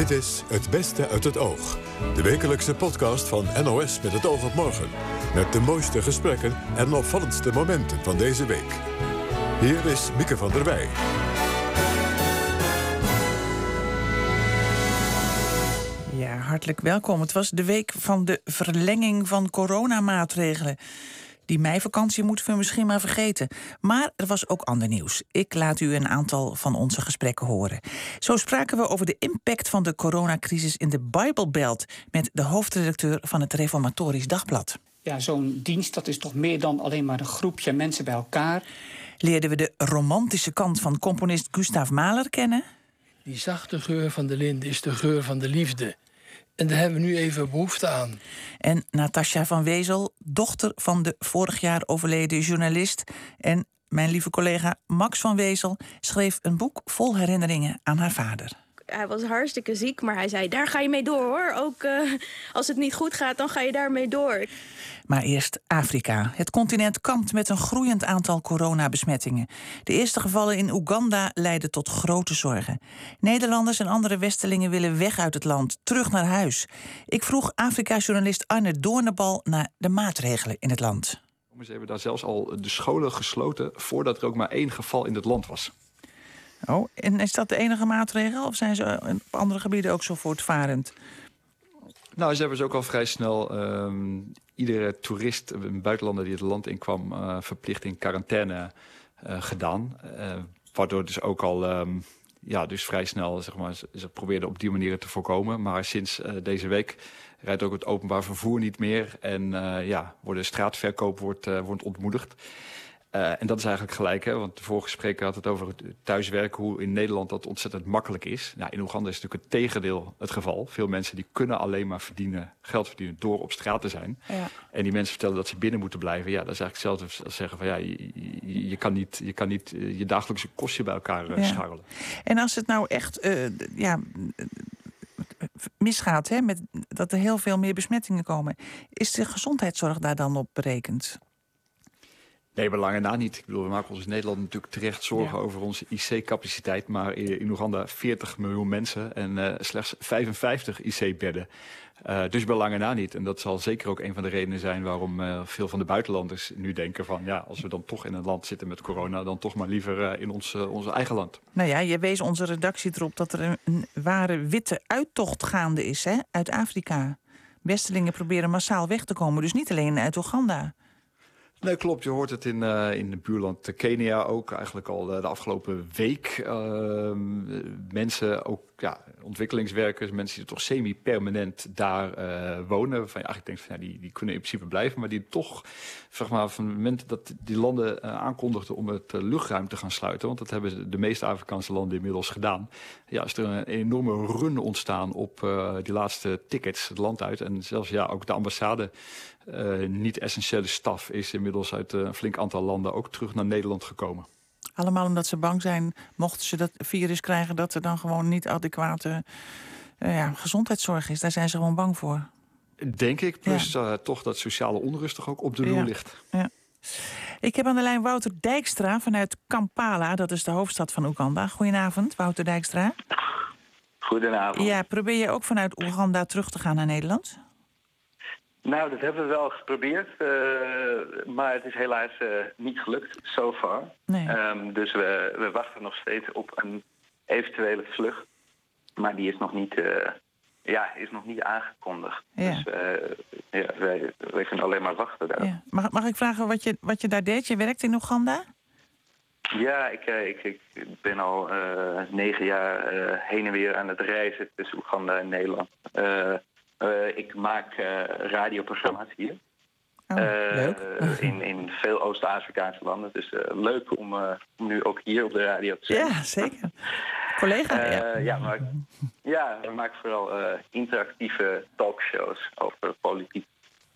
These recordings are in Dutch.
Dit is Het Beste uit het Oog. De wekelijkse podcast van NOS met het oog op morgen. Met de mooiste gesprekken en opvallendste momenten van deze week. Hier is Mieke van der Wij. Ja, hartelijk welkom. Het was de week van de verlenging van coronamaatregelen. Die meivakantie moeten we misschien maar vergeten. Maar er was ook ander nieuws. Ik laat u een aantal van onze gesprekken horen. Zo spraken we over de impact van de coronacrisis in de Bijbelbelt met de hoofdredacteur van het Reformatorisch Dagblad. Ja, zo'n dienst dat is toch meer dan alleen maar een groepje mensen bij elkaar. Leerden we de romantische kant van componist Gustav Mahler kennen? Die zachte geur van de linde is de geur van de liefde. En daar hebben we nu even behoefte aan. En Natasja van Wezel, dochter van de vorig jaar overleden journalist. En mijn lieve collega Max van Wezel schreef een boek vol herinneringen aan haar vader. Hij was hartstikke ziek, maar hij zei: daar ga je mee door hoor. Ook uh, als het niet goed gaat, dan ga je daarmee door. Maar eerst Afrika. Het continent kampt met een groeiend aantal coronabesmettingen. De eerste gevallen in Oeganda leiden tot grote zorgen. Nederlanders en andere Westelingen willen weg uit het land, terug naar huis. Ik vroeg Afrika-journalist Arne Doornbal naar de maatregelen in het land. Ze hebben daar zelfs al de scholen gesloten voordat er ook maar één geval in het land was. Oh, en is dat de enige maatregel? Of zijn ze op andere gebieden ook zo voortvarend? Nou, ze hebben ze ook al vrij snel um, iedere toerist, een buitenlander die het land inkwam, uh, verplicht in quarantaine uh, gedaan. Waardoor dus ook al um, ja, dus vrij snel, zeg maar, ze probeerden op die manier te voorkomen. Maar sinds deze week rijdt ook het openbaar vervoer niet meer. En ja, worden straatverkoop wordt, wordt ontmoedigd. Uh, en dat is eigenlijk gelijk, hè, want de vorige spreker had het over het thuiswerken, hoe in Nederland dat ontzettend makkelijk is. Nou, in Oeganda is natuurlijk het tegendeel het geval. Veel mensen die kunnen alleen maar verdienen, geld verdienen door op straat te zijn. Ja. En die mensen vertellen dat ze binnen moeten blijven. Ja, dat is eigenlijk hetzelfde als zeggen van ja, je, je, je kan niet, je, kan niet uh, je dagelijkse kostje bij elkaar uh, ja. scharrelen. En als het nou echt ja, misgaat, hè, met, dat er heel veel meer besmettingen komen, is de gezondheidszorg daar dan op berekend? Nee, belangen na niet. Ik bedoel, we maken ons in Nederland natuurlijk terecht zorgen ja. over onze IC-capaciteit. Maar in Oeganda 40 miljoen mensen en uh, slechts 55 IC-bedden. Uh, dus belangen na niet. En dat zal zeker ook een van de redenen zijn waarom uh, veel van de buitenlanders nu denken van... ja, als we dan toch in een land zitten met corona... dan toch maar liever in ons, onze eigen land. Nou ja, je wees onze redactie erop dat er een, een ware witte uittocht gaande is hè, uit Afrika. Westelingen proberen massaal weg te komen, dus niet alleen uit Oeganda. Nee, klopt. Je hoort het in, uh, in het buurland Kenia ook eigenlijk al de, afgelopen week. Uh, mensen, ook ja, ontwikkelingswerkers, mensen die toch semi-permanent daar uh, wonen. Van, ja, ik denk van ja, die, die kunnen in principe blijven, maar die toch, zeg maar, van het moment dat die landen aankondigden om het luchtruim te gaan sluiten, want dat hebben de meeste Afrikaanse landen inmiddels gedaan, ja, is er een enorme run ontstaan op die laatste tickets het land uit. En zelfs ja, ook de ambassade niet-essentiële staf is inmiddels uit een flink aantal landen ook terug naar Nederland gekomen. Allemaal omdat ze bang zijn, mochten ze dat virus krijgen, dat er dan gewoon niet adequate uh, ja, gezondheidszorg is. Daar zijn ze gewoon bang voor. Denk ik. Plus ja. uh, toch dat sociale onrust toch ook op de loer ja. ligt. Ja. Ik heb aan de lijn Wouter Dijkstra vanuit Kampala, dat is de hoofdstad van Oeganda. Goedenavond, Wouter Dijkstra. Goedenavond. Ja, probeer je ook vanuit Oeganda terug te gaan naar Nederland? Nou, dat hebben we wel geprobeerd, uh, maar het is helaas uh, niet gelukt, so far. Nee. Um, dus we, we, wachten nog steeds op een eventuele vlucht, maar die is nog niet, uh, ja, is nog niet aangekondigd. Ja. Dus ja, wij, wij kunnen alleen maar wachten daar. Ja. Mag, mag ik vragen wat je, wat je daar deed? Je werkt in Oeganda? Ja, ik, ik, ik ben al negen jaar heen en weer aan het reizen tussen Oeganda en Nederland. Uh, ik maak uh, radioprogramma's hier. Oh, leuk. Uh, in, in veel Oost-Afrikaanse landen. Dus leuk om, om nu ook hier op de radio te zijn. Ja, zeker. Collega. ja. ja, maar ja, ik maak vooral interactieve talkshows over politiek.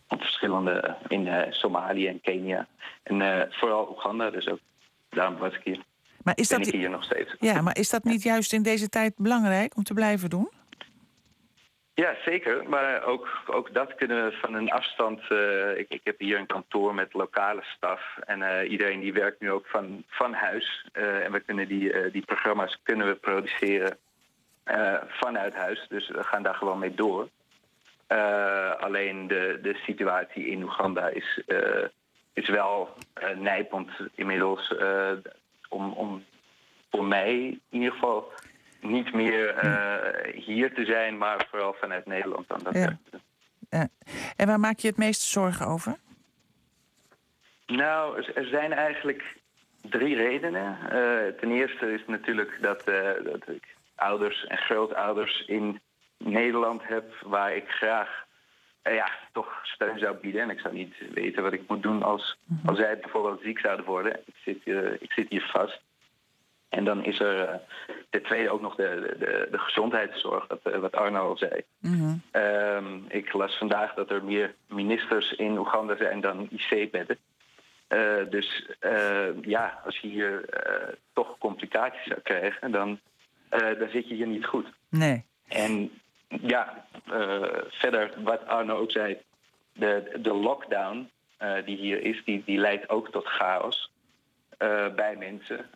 Op verschillende in Somalië en Kenia. En vooral Oeganda, dus ook daarom was ik hier. Maar is ben dat, ik hier nog steeds. Ja, maar is dat niet juist in deze tijd belangrijk om te blijven doen? Ja, zeker. Maar ook, ook dat kunnen we van een afstand. Uh, ik, ik heb hier een kantoor met lokale staf. En uh, iedereen die werkt nu ook van, van huis. Uh, en we kunnen die, die programma's kunnen we produceren vanuit huis. Dus we gaan daar gewoon mee door. alleen de, de situatie in Oeganda is, is wel nijpend inmiddels. om, om voor mij in ieder geval niet meer hier te zijn, maar vooral vanuit Nederland dan dat. Ja. ja. En waar maak je het meeste zorgen over? Nou, er zijn eigenlijk drie redenen. Uh, ten eerste is natuurlijk dat, uh, dat ik ouders en grootouders in Nederland heb waar ik graag ja, toch steun zou bieden. En ik zou niet weten wat ik moet doen als, mhm. als zij bijvoorbeeld ziek zouden worden. Ik zit, ik zit hier vast. En dan is er ten tweede ook nog de, de, de gezondheidszorg, dat, wat Arno al zei. Mm ik las vandaag dat er meer ministers in Oeganda zijn dan IC-bedden. Uh, dus uh, ja, als je hier uh, toch complicaties zou krijgen, dan, dan zit je hier niet goed. Nee. En ja, verder wat Arno ook zei, de, de lockdown die hier is, die, die leidt ook tot chaos bij mensen.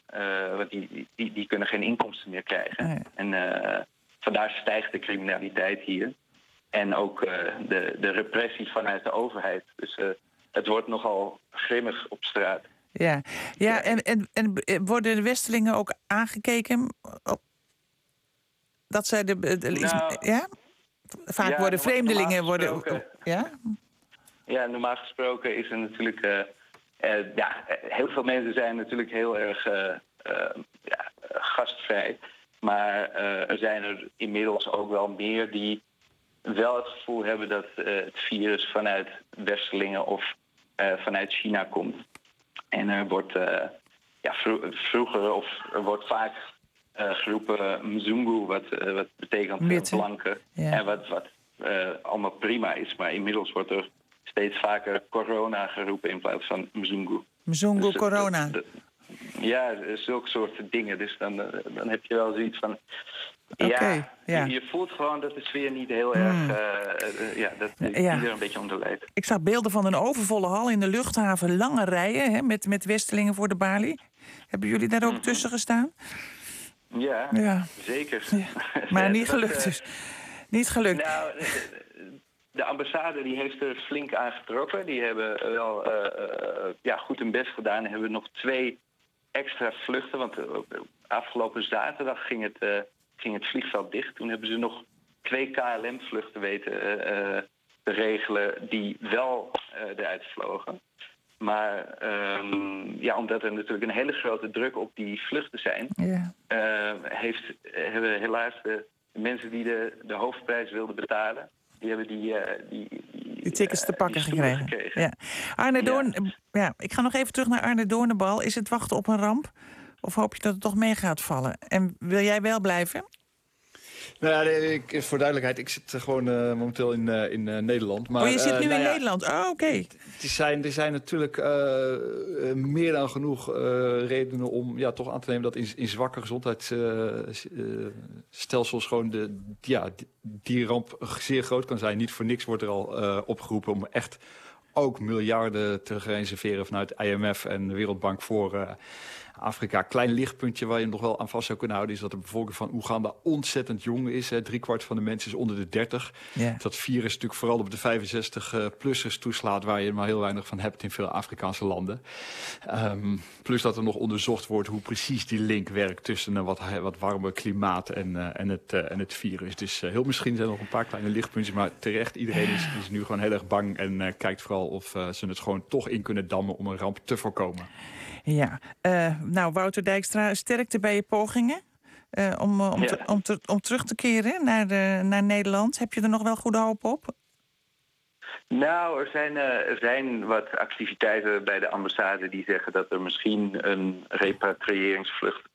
want die, die, die kunnen geen inkomsten meer krijgen. Nee. En vandaar stijgt de criminaliteit hier. En ook de, de repressie vanuit de overheid. Dus het wordt nogal grimmig op straat. Ja, ja en, en, en worden de Westelingen ook aangekeken op dat zij de. Nou, ja? Vaak worden vreemdelingen. Worden, ja? ja, normaal gesproken is er natuurlijk. Uh, uh, ja, heel veel mensen zijn natuurlijk heel erg uh, ja, gastvrij. Maar er zijn er inmiddels ook wel meer die wel het gevoel hebben dat het virus vanuit Westelingen of eh, vanuit China komt. En er wordt ja, vroeger of er wordt vaak uh, geroepen Mzungu, wat, wat betekent blanke. En wat, wat allemaal prima is. Maar inmiddels wordt er steeds vaker corona geroepen in plaats van Mzungu. Mzungu dus, corona. ja, zulke soorten dingen. Dus dan, dan heb je wel zoiets van. Ja, ja, Je, voelt gewoon dat de sfeer niet heel erg. Uh, uh, ja, dat ja. iedereen een beetje onder Ik zag beelden van een overvolle hal in de luchthaven. Lange rijen hè, met, met Westelingen voor de balie. Hebben jullie daar ook mhm. tussen gestaan? Ja, ja. zeker. Maar niet gelukt dus. Niet gelukt. Nou, de, ambassade die heeft er flink aangetrokken. Die hebben wel ja, goed hun best gedaan. En hebben nog twee extra vluchten. Want afgelopen zaterdag ging het ging het vliegveld dicht. Toen hebben ze nog twee KLM-vluchten weten te regelen die wel eruit vlogen. Maar um, ja, omdat er natuurlijk een hele grote druk op die vluchten zijn, yeah. heeft, hebben helaas de, mensen die de, de hoofdprijs wilden betalen, die hebben die, die, die, die tickets te pakken gekregen. Ja. Arne Doorn, ja. ik ga nog even terug naar Arne Doornenbal. Is het wachten op een ramp? Of hoop je dat het toch mee gaat vallen? En wil jij wel blijven? Nou ja, ik, voor duidelijkheid, ik zit gewoon uh, momenteel in, uh, in uh, Nederland. Maar, oh, je zit nu nou in ja, Nederland? Oh, oké. Okay. Er zijn, er zijn natuurlijk meer dan genoeg redenen om ja, toch aan te nemen... dat in, in zwakke gezondheidsstelsels gewoon de, ja, die ramp zeer groot kan zijn. Niet voor niks wordt er al opgeroepen om echt ook miljarden te reserveren vanuit IMF en de Wereldbank voor Afrika. Klein lichtpuntje waar je nog wel aan vast zou kunnen houden... is dat de bevolking van Oeganda ontzettend jong is. Drie kwart van de mensen is onder de 30. Dat virus natuurlijk vooral op de 65-plussers eh, toeslaat... waar je maar heel weinig van hebt in veel Afrikaanse landen. Um, plus dat er nog onderzocht wordt hoe precies die link werkt... tussen een wat, wat warmer klimaat en, uh, en, het, uh, en het virus. Dus heel misschien zijn er nog een paar kleine lichtpuntjes... maar terecht, iedereen is, is nu gewoon heel erg bang... en kijkt vooral of ze het gewoon toch in kunnen dammen om een ramp te voorkomen. Ja, uh, nou Wouter Dijkstra, sterkte bij je pogingen uh, om, om, te, om, te, om, terug te keren naar, de, naar Nederland. Heb je er nog wel goede hoop op? Nou, er zijn, er zijn wat activiteiten bij de ambassade die zeggen dat er misschien een repatriëringsvlucht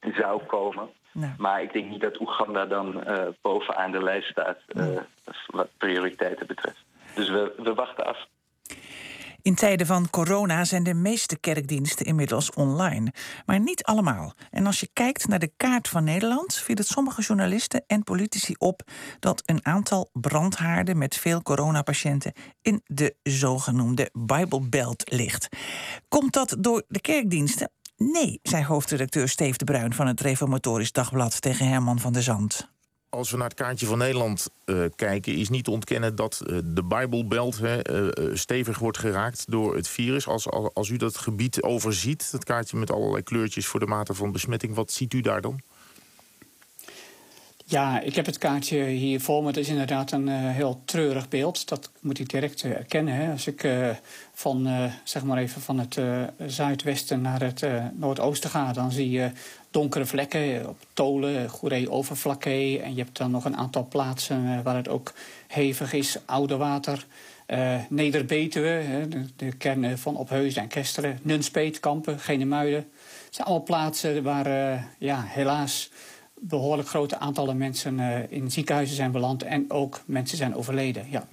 zou komen. Nou. Maar ik denk niet dat Oeganda dan bovenaan de lijst staat wat prioriteiten betreft. Dus we, we wachten af. In tijden van corona zijn de meeste kerkdiensten inmiddels online. Maar niet allemaal. En als je kijkt naar de kaart van Nederland, viel het sommige journalisten en politici op dat een aantal brandhaarden met veel coronapatiënten in de zogenoemde Bible Belt ligt. Komt dat door de kerkdiensten? Nee, zei hoofdredacteur Steef de Bruin van het Reformatorisch Dagblad tegen Herman van der Zand. Als we naar het kaartje van Nederland uh, kijken, is niet te ontkennen dat uh, de Bijbelbelt uh, stevig wordt geraakt door het virus. Als, als, u dat gebied overziet, het kaartje met allerlei kleurtjes voor de mate van besmetting, wat ziet u daar dan? Ja, ik heb het kaartje hier voor me. Het is inderdaad een heel treurig beeld. Dat moet ik direct erkennen. Hè. Als ik van, zeg maar even van het zuidwesten naar het noordoosten ga... dan zie je donkere vlekken op Tolen, Goeree-Overflakkee. En je hebt dan nog een aantal plaatsen waar het ook hevig is. Oudewater, Neder-Betuwe, de, de kernen van Opheusden en Kesteren. Nunspeet, Kampen, Genemuiden. Het zijn allemaal plaatsen waar ja, helaas behoorlijk grote aantallen mensen uh, in ziekenhuizen zijn beland en ook mensen zijn overleden. Ja.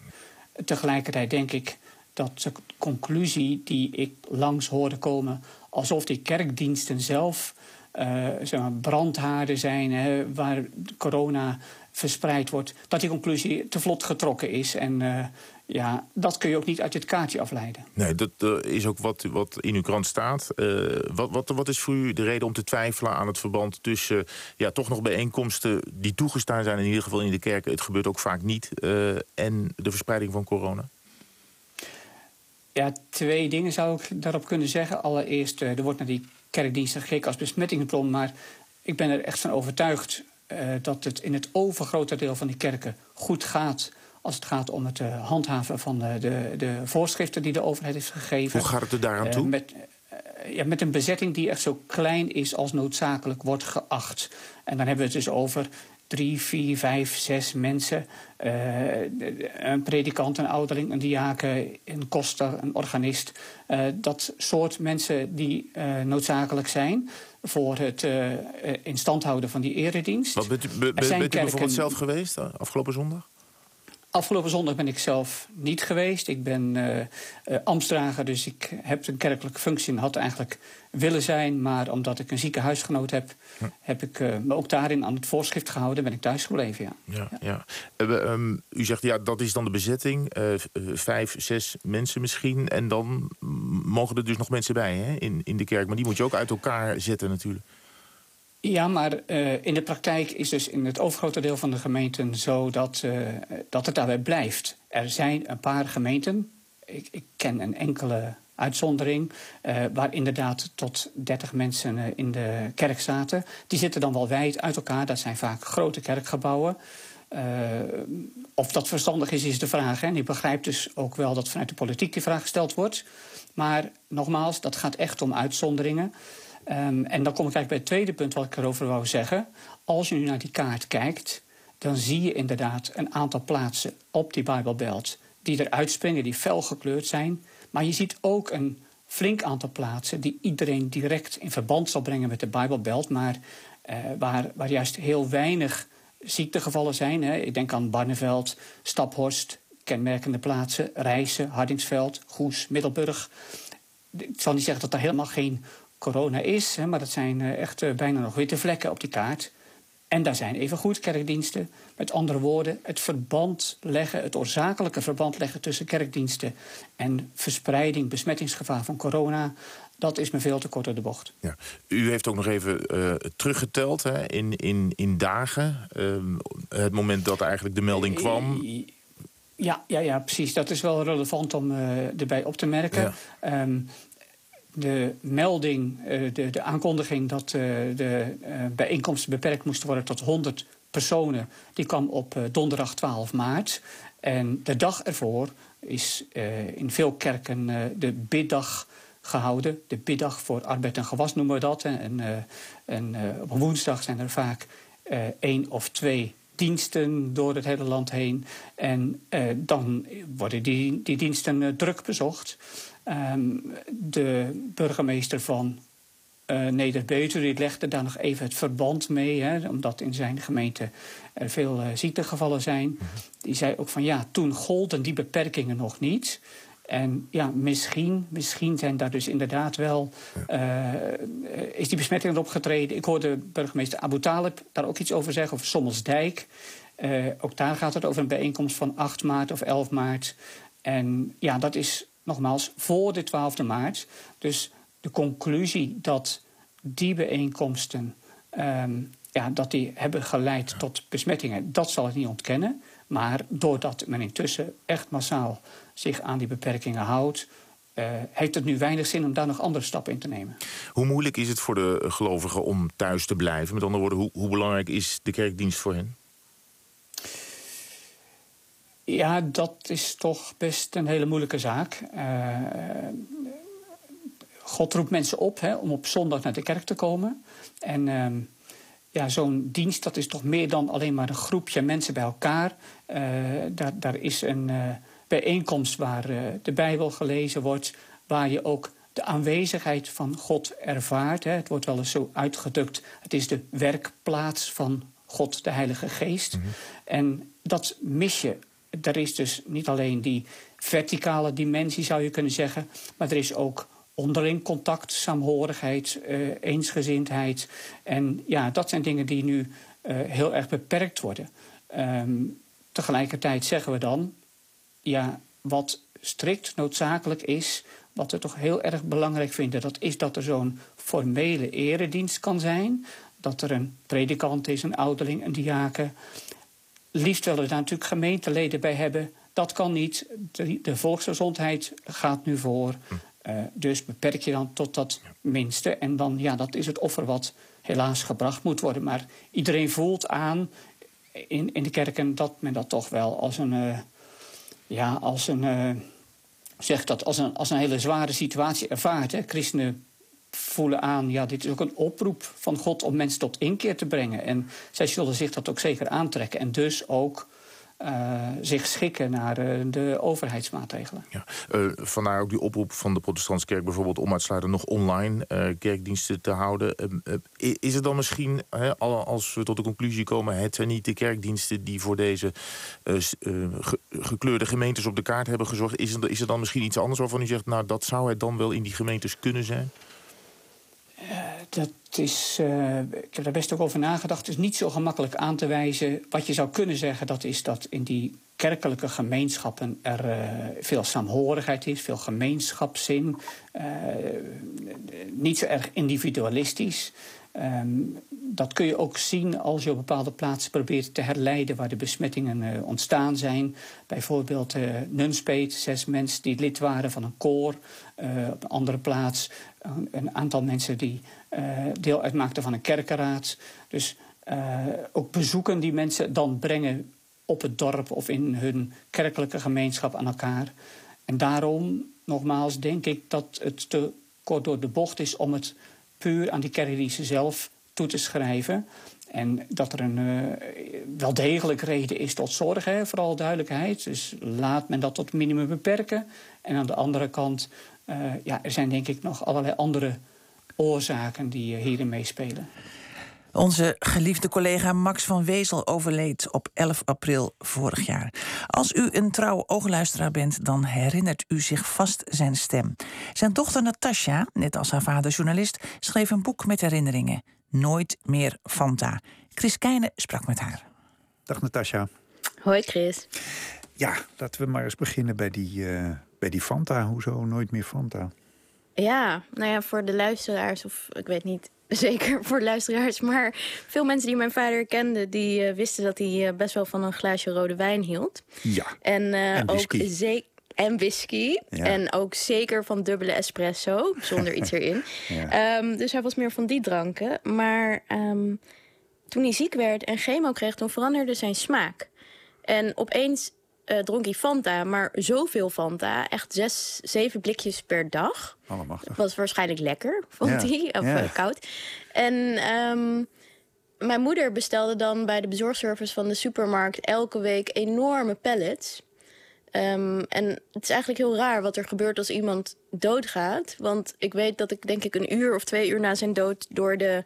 Tegelijkertijd denk ik dat de conclusie die ik langs hoorde komen, alsof die kerkdiensten zelf uh, zeg maar brandhaarden zijn hè, waar corona verspreid wordt, dat die conclusie te vlot getrokken is. En uh, ja, dat kun je ook niet uit dit kaartje afleiden. Nee, dat uh, is ook wat, wat in uw krant staat. Uh, wat, wat, wat is voor u de reden om te twijfelen aan het verband tussen... ja, toch nog bijeenkomsten die toegestaan zijn, in ieder geval in de kerken... het gebeurt ook vaak niet, en de verspreiding van corona? Ja, twee dingen zou ik daarop kunnen zeggen. Allereerst, er wordt naar die kerkdiensten gekeken als besmettingsbron... maar ik ben er echt van overtuigd uh, dat het in het overgrote deel van die kerken goed gaat als het gaat om het uh, handhaven van de, de, de, voorschriften die de overheid heeft gegeven. Hoe gaat het er daaraan toe? Met, ja, met een bezetting die echt zo klein is als noodzakelijk wordt geacht. En dan hebben we het dus over drie, vier, vijf, zes mensen. een predikant, een ouderling, een diaken, een koster, een organist. dat soort mensen die noodzakelijk zijn voor het in stand houden van die eredienst. Wat bent u, be, bent u bijvoorbeeld zelf geweest afgelopen zondag? Afgelopen zondag ben ik zelf niet geweest. Ik ben uh, ambtsdrager, dus ik heb een kerkelijke functie en had eigenlijk willen zijn. Maar omdat ik een zieke huisgenoot heb, hm. heb ik uh, me ook daarin aan het voorschrift gehouden. Ben ik thuis gebleven, ja. ja, ja. ja. Um, u zegt, ja, dat is dan de bezetting. vijf, zes mensen misschien. En dan mogen er dus nog mensen bij hè, in, in de kerk. Maar die moet je ook uit elkaar zetten natuurlijk. Ja, maar uh, in de praktijk is dus in het overgrote deel van de gemeenten zo dat, uh, dat het daarbij blijft. Er zijn een paar gemeenten, ik, ik ken een enkele uitzondering, uh, waar inderdaad tot 30 mensen in de kerk zaten. Die zitten dan wel wijd uit elkaar, dat zijn vaak grote kerkgebouwen. of dat verstandig is, is de vraag. Hè. En ik begrijp dus ook wel dat vanuit de politiek die vraag gesteld wordt. Maar nogmaals, dat gaat echt om uitzonderingen. Um, en dan kom ik eigenlijk bij het tweede punt wat ik erover wou zeggen. Als je nu naar die kaart kijkt, dan zie je inderdaad een aantal plaatsen op die Bijbelbelt die eruit springen, die fel gekleurd zijn. Maar je ziet ook een flink aantal plaatsen die iedereen direct in verband zal brengen met de Bijbelbelt, maar uh, waar, waar juist heel weinig ziektegevallen zijn. Hè. Ik denk aan Barneveld, Staphorst, kenmerkende plaatsen, Rijssen, Hardingsveld, Goes, Middelburg. Ik zal niet zeggen dat er helemaal geen corona is. Hè, maar dat zijn uh, echt uh, bijna nog witte vlekken op die kaart. En daar zijn even goed kerkdiensten. Met andere woorden, het verband leggen, het oorzakelijke verband leggen tussen kerkdiensten en verspreiding, besmettingsgevaar van corona. Dat is me veel te kort door de bocht. Ja. U heeft ook nog even uh, teruggeteld hè, in, in, in dagen. Uh, het moment dat eigenlijk de melding kwam. Ja, ja, ja, precies. Dat is wel relevant om uh, erbij op te merken. Ja. Um, de melding, eh, de, de aankondiging dat eh, de eh, bijeenkomsten beperkt moesten worden tot 100 personen, die kwam op donderdag 12 maart. En de dag ervoor is in veel kerken de biddag gehouden. De biddag voor arbeid en gewas noemen we dat. En, en op woensdag zijn er vaak één of twee diensten door het hele land heen. En dan worden die, die diensten druk bezocht. Um, de burgemeester van uh, Neder-Betuwe legde daar nog even het verband mee, hè, omdat in zijn gemeente er veel uh, ziektegevallen zijn. Die zei ook van ja, toen golden die beperkingen nog niet. En ja, misschien, misschien zijn daar dus inderdaad wel. Uh, is die besmetting erop getreden. Ik hoorde burgemeester Abu Talib daar ook iets over zeggen, over Sommelsdijk. Uh, ook daar gaat het over een bijeenkomst van 8 maart of 11 maart. En ja, dat is nogmaals, voor de 12e maart. Dus de conclusie dat die bijeenkomsten ehm, ja, dat die hebben geleid tot besmettingen. Dat zal ik niet ontkennen. Maar doordat men intussen echt massaal zich aan die beperkingen houdt, uh, heeft het nu weinig zin om daar nog andere stappen in te nemen. Hoe moeilijk is het voor de gelovigen om thuis te blijven? Met andere woorden, hoe, hoe belangrijk is de kerkdienst voor hen? Ja, dat is toch best een hele moeilijke zaak. Uh, God roept mensen op hè, om op zondag naar de kerk te komen. En uh, ja, zo'n dienst dat is toch meer dan alleen maar een groepje mensen bij elkaar. Uh, daar, daar is een bijeenkomst waar de Bijbel gelezen wordt, waar je ook de aanwezigheid van God ervaart. Hè. Het wordt wel eens zo uitgedrukt: het is de werkplaats van God, de Heilige Geest. Mm -hmm. En dat mis je er is dus niet alleen die verticale dimensie, zou je kunnen zeggen, maar er is ook onderling contact, saamhorigheid, uh, eensgezindheid. En ja, dat zijn dingen die nu uh, heel erg beperkt worden. Um, tegelijkertijd zeggen we dan, ja, wat strikt noodzakelijk is, wat we toch heel erg belangrijk vinden, dat is dat er zo'n formele eredienst kan zijn. Dat er een predikant is, een ouderling, een diaken liefst willen we daar natuurlijk gemeenteleden bij hebben. Dat kan niet. De, de volksgezondheid gaat nu voor. Uh, dus beperk je dan tot dat minste. En dan, ja, dat is het offer wat helaas gebracht moet worden. Maar iedereen voelt aan in, in de kerken dat men dat toch wel als een. Uh, ja, als een. Uh, zeg dat als een, als een hele zware situatie ervaart. Hè. Christenen voelen aan, ja, dit is ook een oproep van God om mensen tot inkeer te brengen. En zij zullen zich dat ook zeker aantrekken. En dus ook uh, zich schikken naar uh, de overheidsmaatregelen. Ja. Uh, vandaar ook die oproep van de protestantse kerk bijvoorbeeld... om uitsluitend nog online kerkdiensten te houden. is het dan misschien, als we tot de conclusie komen... het zijn niet de kerkdiensten die voor deze ge gekleurde gemeentes op de kaart hebben gezorgd... Is er, is er dan misschien iets anders waarvan u zegt... nou, dat zou het dan wel in die gemeentes kunnen zijn? Uh, dat is, uh, ik heb daar best ook over nagedacht. Het is niet zo gemakkelijk aan te wijzen. Wat je zou kunnen zeggen, dat is dat in die kerkelijke gemeenschappen er uh, veel saamhorigheid is, veel gemeenschapszin. niet zo erg individualistisch. Um, dat kun je ook zien als je op bepaalde plaatsen probeert te herleiden waar de besmettingen uh, ontstaan zijn. Bijvoorbeeld uh, Nunspeet, zes mensen die lid waren van een koor. Uh, op een andere plaats een aantal mensen die deel uitmaakten van een kerkenraad. Dus ook bezoeken die mensen dan brengen op het dorp of in hun kerkelijke gemeenschap aan elkaar. En daarom, nogmaals, denk ik dat het te kort door de bocht is om het puur aan die kerkdiensten zelf te schrijven. En dat er een uh, wel degelijk reden is tot zorg, hè, vooral duidelijkheid. Dus laat men dat tot minimum beperken. En aan de andere kant, uh, ja, er zijn denk ik nog allerlei andere oorzaken die uh, hierin meespelen. Onze geliefde collega Max van Wezel overleed op 11 april vorig jaar. Als u een trouwe oogluisteraar bent, dan herinnert u zich vast zijn stem. Zijn dochter Natasja, net als haar vader journalist, schreef een boek met herinneringen. Nooit meer Fanta. Chris Keijne sprak met haar. Dag Natasja. Hoi Chris. Ja, laten we maar eens beginnen bij die, uh, bij die Fanta. Hoezo nooit meer Fanta? Ja, nou ja, voor de luisteraars, of ik weet niet zeker voor luisteraars. Maar veel mensen die mijn vader kenden, die uh, wisten dat hij uh, best wel van een glaasje rode wijn hield. Ja. En, uh, en ook zeker. En whisky. Ja. En ook zeker van dubbele espresso, zonder iets erin. Ja. Um, dus hij was meer van die dranken. Maar um, toen hij ziek werd en chemo kreeg, toen veranderde zijn smaak. En opeens uh, dronk hij Fanta, maar zoveel Fanta. Echt zes, zeven blikjes per dag. Allemachtig. Was waarschijnlijk lekker, vond ja. hij. Of Ja. uh, koud. En um, mijn moeder bestelde dan bij de bezorgservice van de supermarkt... elke week enorme pallets. Um, en het is eigenlijk heel raar wat er gebeurt als iemand doodgaat. Want ik weet dat ik denk ik een uur of twee uur na zijn dood... door de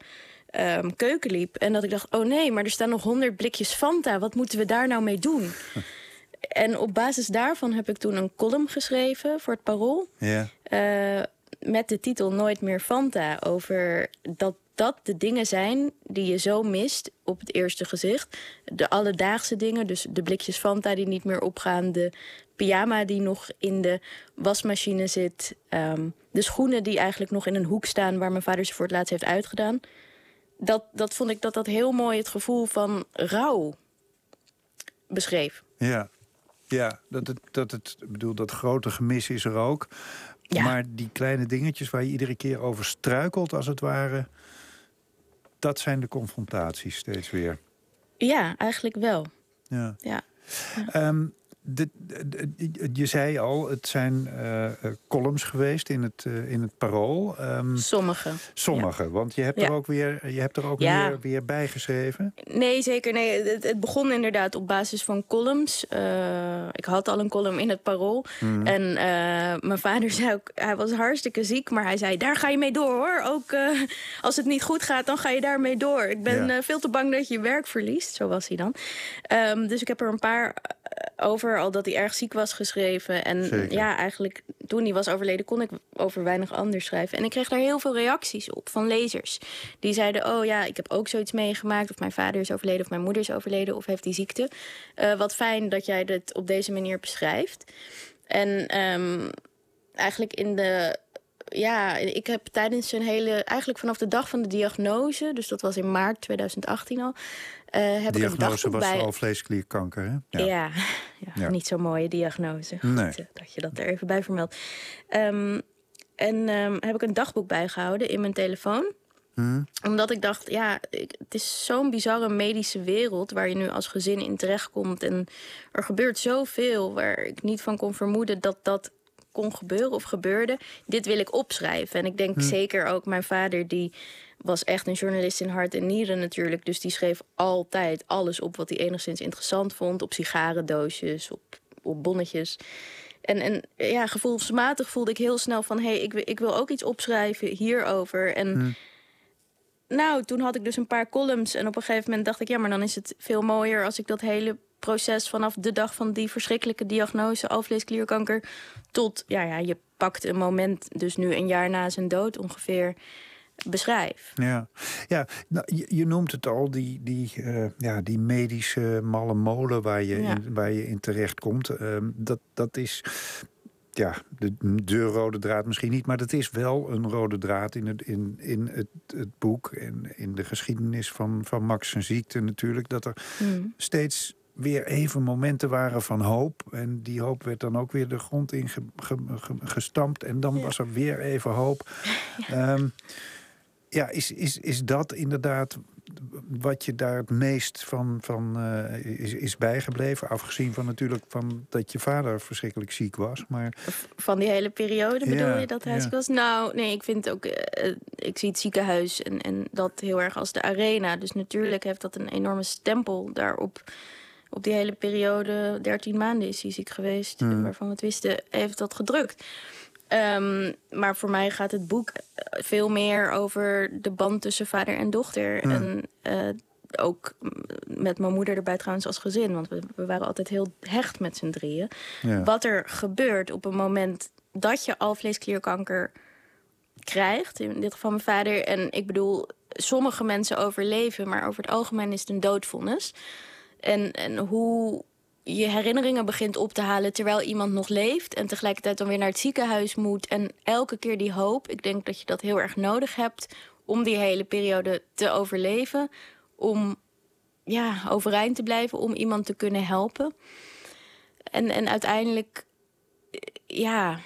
um, keuken liep. En dat ik dacht, oh nee, maar er staan nog honderd blikjes Fanta. Wat moeten we daar nou mee doen? En op basis daarvan heb ik toen een column geschreven voor het Parool. Ja. Uh, met de titel Nooit meer Fanta. Over dat dat de dingen zijn die je zo mist op het eerste gezicht. De alledaagse dingen, dus de blikjes Fanta die niet meer opgaan, de pyjama die nog in de wasmachine zit, ehm, de schoenen die eigenlijk nog in een hoek staan waar mijn vader ze voor het laatst heeft uitgedaan. Dat, dat vond ik dat dat heel mooi het gevoel van rouw beschreef. Ja, ja dat, het, dat het, bedoel, dat grote gemis is er ook. Ja. Maar die kleine dingetjes waar je iedere keer over struikelt, als het ware, dat zijn de confrontaties steeds weer. Ja, eigenlijk wel. Ja. Ja. Ehm, de, de- de- je zei al, het zijn eh, eh, columns geweest in het, eh, in het parool. Ehm, Sommige. sommige, want je hebt Ja. er ook weer, je hebt er ook Ja. weer, weer bij geschreven. Nee, zeker. Nee, het, het begon inderdaad op basis van columns. Eh, ik had al een column in het Parool. Mhm. En eh, mijn vader zei ook, hij was hartstikke ziek, maar hij zei, daar ga je mee door hoor. Ook eh, als het niet goed gaat, dan ga je daarmee door. Ik ben eh, veel te bang dat je je werk verliest. Zo was hij dan. Ehm, dus ik heb er een paar eh, al dat hij erg ziek was geschreven. En Zeker. ja, eigenlijk toen hij was overleden, kon ik over weinig anders schrijven. En ik kreeg daar heel veel reacties op van lezers. Die zeiden, oh ja, ik heb ook zoiets meegemaakt. Of mijn vader is overleden, of mijn moeder is overleden, of heeft die ziekte. Eh, wat fijn dat jij dit op deze manier beschrijft. En ehm, eigenlijk in de. Ja, ik heb tijdens een hele. Eigenlijk vanaf de dag van de diagnose, dus dat was in maart 2018 al. eh heb ik een Diagnose dagboek was bij. alvleesklierkanker, hè? Ja. Ja, Ja. niet zo'n mooie diagnose. Goed Nee. eh, dat je dat er even bij vermeldt. Ehm, en ehm, heb ik een dagboek bijgehouden in mijn telefoon Hm? omdat ik dacht, ja, ik- het is zo'n bizarre medische wereld waar je nu als gezin in terechtkomt. En er gebeurt zoveel waar ik niet van kon vermoeden dat dat kon gebeuren of gebeurde. Dit wil ik opschrijven. En ik denk zeker ook mijn vader, die was echt een journalist in hart en nieren natuurlijk. Dus die schreef altijd alles op wat hij enigszins interessant vond. Op sigarendoosjes, op, op bonnetjes. En, en ja, gevoelsmatig voelde ik heel snel van... hé, hey, ik, wil- ik wil ook iets opschrijven hierover. En nou, toen had ik dus een paar columns. En op een gegeven moment dacht ik... ja, maar dan is het veel mooier als ik dat hele proces... vanaf de dag van die verschrikkelijke diagnose... alvleesklierkanker, tot... ja, ja, je pakt een moment, dus nu een jaar na zijn dood ongeveer... beschrijf. Ja, ja nou, je, je noemt het al, die, die, eh, ja, die medische malle molen waar je, Ja. in, waar je in terechtkomt. Ehm dat, dat is, ja, de, de rode draad misschien niet, maar dat is wel een rode draad in het, in, in het, het boek en in de geschiedenis van, van Max zijn ziekte natuurlijk. Dat er Hmm. steeds weer even momenten waren van hoop. En die hoop werd dan ook weer de grond in ge- ge- ge- gestampt. En dan was er weer even hoop. Ehm, ja, is, is, is dat inderdaad wat je daar het meest van, van eh, is, is bijgebleven? Afgezien van natuurlijk van dat je vader verschrikkelijk ziek was. Maar Van die hele periode bedoel Ja, je dat hij ja. ziek was? Nou, nee, ik vind ook... eh, eh, ik zie het ziekenhuis en, en dat heel erg als de arena. Dus natuurlijk heeft dat een enorme stempel daarop. Op die hele periode, 13 maanden is hij ziek geweest... Hmm. waarvan we het wisten, heeft dat gedrukt. Ehm, maar voor mij gaat het boek eh, veel meer over de band tussen vader en dochter. Hmm. En eh, ook mm, met mijn moeder erbij trouwens als gezin. Want we, we waren altijd heel hecht met z'n drieën. ja. Wat er gebeurt op een moment dat je alvleesklierkanker krijgt. In dit geval mijn vader. En ik bedoel, sommige mensen overleven, maar over het algemeen is het een doodvonnis. En, en hoe je herinneringen begint op te halen terwijl iemand nog leeft. En tegelijkertijd dan weer naar het ziekenhuis moet. En elke keer die hoop. Ik denk dat je dat heel erg nodig hebt om die hele periode te overleven. Om ja, overeind te blijven, om iemand te kunnen helpen. En, en uiteindelijk, ja,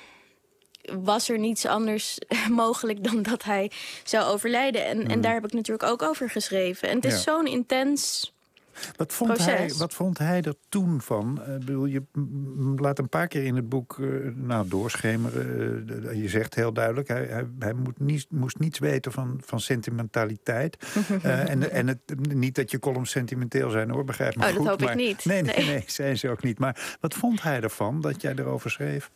was er niets anders mogelijk dan dat hij zou overlijden. En, en daar heb ik natuurlijk ook over geschreven. En het is Ja. zo'n intens. Wat vond, hij, wat vond hij er toen van? Eh, Ik bedoel, je laat een paar keer in het boek eh, nou, doorschemeren. Eh, je zegt heel duidelijk, hij, hij, hij moet niet, moest niets weten van, van sentimentaliteit. En en het, niet dat je columns sentimenteel zijn hoor, begrijp me Oh, dat goed. hoop ik maar, niet. Nee, nee, Nee. nee, zijn ze ook niet. Maar wat vond hij ervan dat jij erover schreef?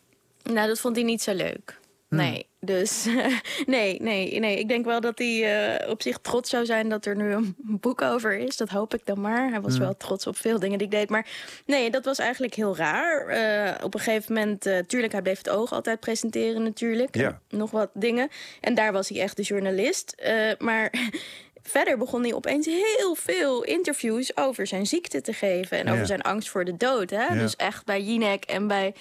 Nou, dat vond hij niet zo leuk. Nee, dus nee, nee, nee. Ik denk wel dat hij uh, op zich trots zou zijn dat er nu een boek over is. Dat hoop ik dan maar. Hij was Hmm. wel trots op veel dingen die ik deed. Maar nee, dat was eigenlijk heel raar. Uh, op een gegeven moment, uh, tuurlijk, hij bleef het oog altijd presenteren natuurlijk. Ja. Nog wat dingen. En daar was hij echt de journalist. Maar verder begon hij opeens heel veel interviews over zijn ziekte te geven. En over zijn angst voor de dood. Hè? Dus echt bij Jinek en bij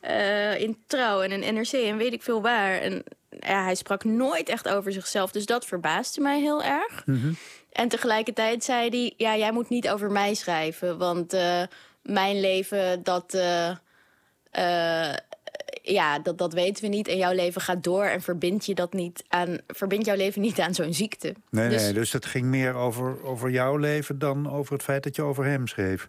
eh, in Trouw en in NRC en weet ik veel waar. En ja, hij sprak nooit echt over zichzelf. Dus dat verbaasde mij heel erg. Mhm. En tegelijkertijd zei hij... ja, jij moet niet over mij schrijven. Want eh, mijn leven, dat... eh, ja, dat, dat weten we niet. En jouw leven gaat door. En verbind, je dat niet aan, verbind jouw leven niet aan zo'n ziekte. Nee, Dus- nee, dus het ging meer over, over jouw leven dan over het feit dat je over hem schreef.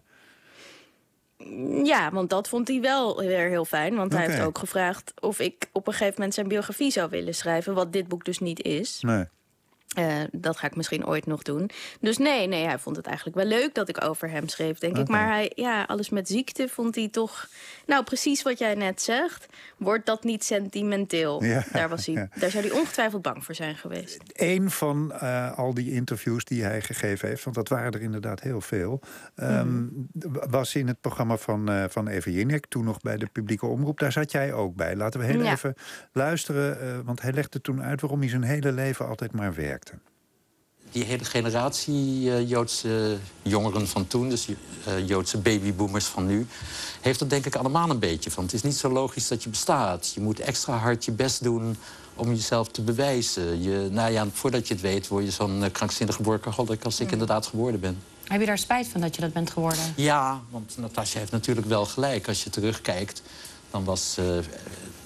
Ja, want dat vond hij wel weer heel fijn. Want hij heeft ook gevraagd of ik op een gegeven moment zijn biografie zou willen schrijven. Wat dit boek dus niet is. Nee. Eh, dat ga ik misschien ooit nog doen. Dus nee, nee, hij vond het eigenlijk wel leuk dat ik over hem schreef, denk ik. Maar hij, ja, alles met ziekte vond hij toch... Nou, precies wat jij net zegt. Wordt dat niet sentimenteel? Ja, Daar, was hij, ja. daar zou hij ongetwijfeld bang voor zijn geweest. Eén van eh, al die interviews die hij gegeven heeft, want dat waren er inderdaad heel veel, ehm, was in het programma van, eh van Eva Jinek, toen nog bij de publieke omroep. Daar zat jij ook bij. Laten we heel Ja. even luisteren, want hij legde toen uit waarom hij zijn hele leven altijd maar werkte. Die hele generatie eh, Joodse jongeren van toen, dus eh, Joodse babyboomers van nu, heeft er denk ik allemaal een beetje van. Het is niet zo logisch dat je bestaat. Je moet extra hard je best doen om jezelf te bewijzen. Je, nou ja, voordat je het weet, word je zo'n eh, krankzinnige workaholic als ik inderdaad geworden ben. Heb je daar spijt van dat je dat bent geworden? Ja, want Natasja heeft natuurlijk wel gelijk. Als je terugkijkt, dan was eh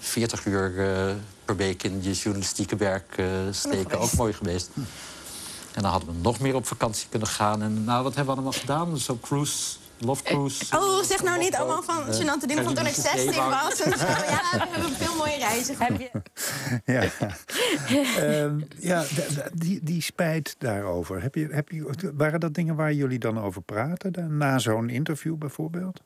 40 uur eh, per week in je journalistieke werk eh, steken ook mooi geweest. En dan hadden we nog meer op vakantie kunnen gaan. En nou, wat hebben we allemaal gedaan? Zo cruise, love cruise. Oh, zeg nou niet allemaal van Eh, gênante dingen van toen ik Caribische 16 zeewoud. was. En zo. Ja, we hebben veel mooie reizen. Heb je... Ja, Ehm, ja die, die spijt daarover. Heb je, heb je, waren dat dingen waar jullie dan over praten? dan, Na zo'n interview bijvoorbeeld?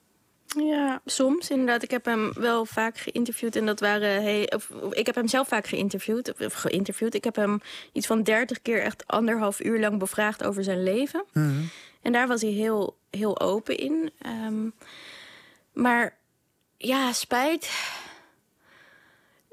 Ja, soms inderdaad. Ik heb hem wel vaak geïnterviewd en dat waren. Hey, of, ik heb hem zelf vaak geïnterviewd. Of, geïnterviewd. Ik heb hem iets van dertig keer echt anderhalf uur lang bevraagd over zijn leven. En daar was hij heel, heel open in. Ehm, maar ja, spijt.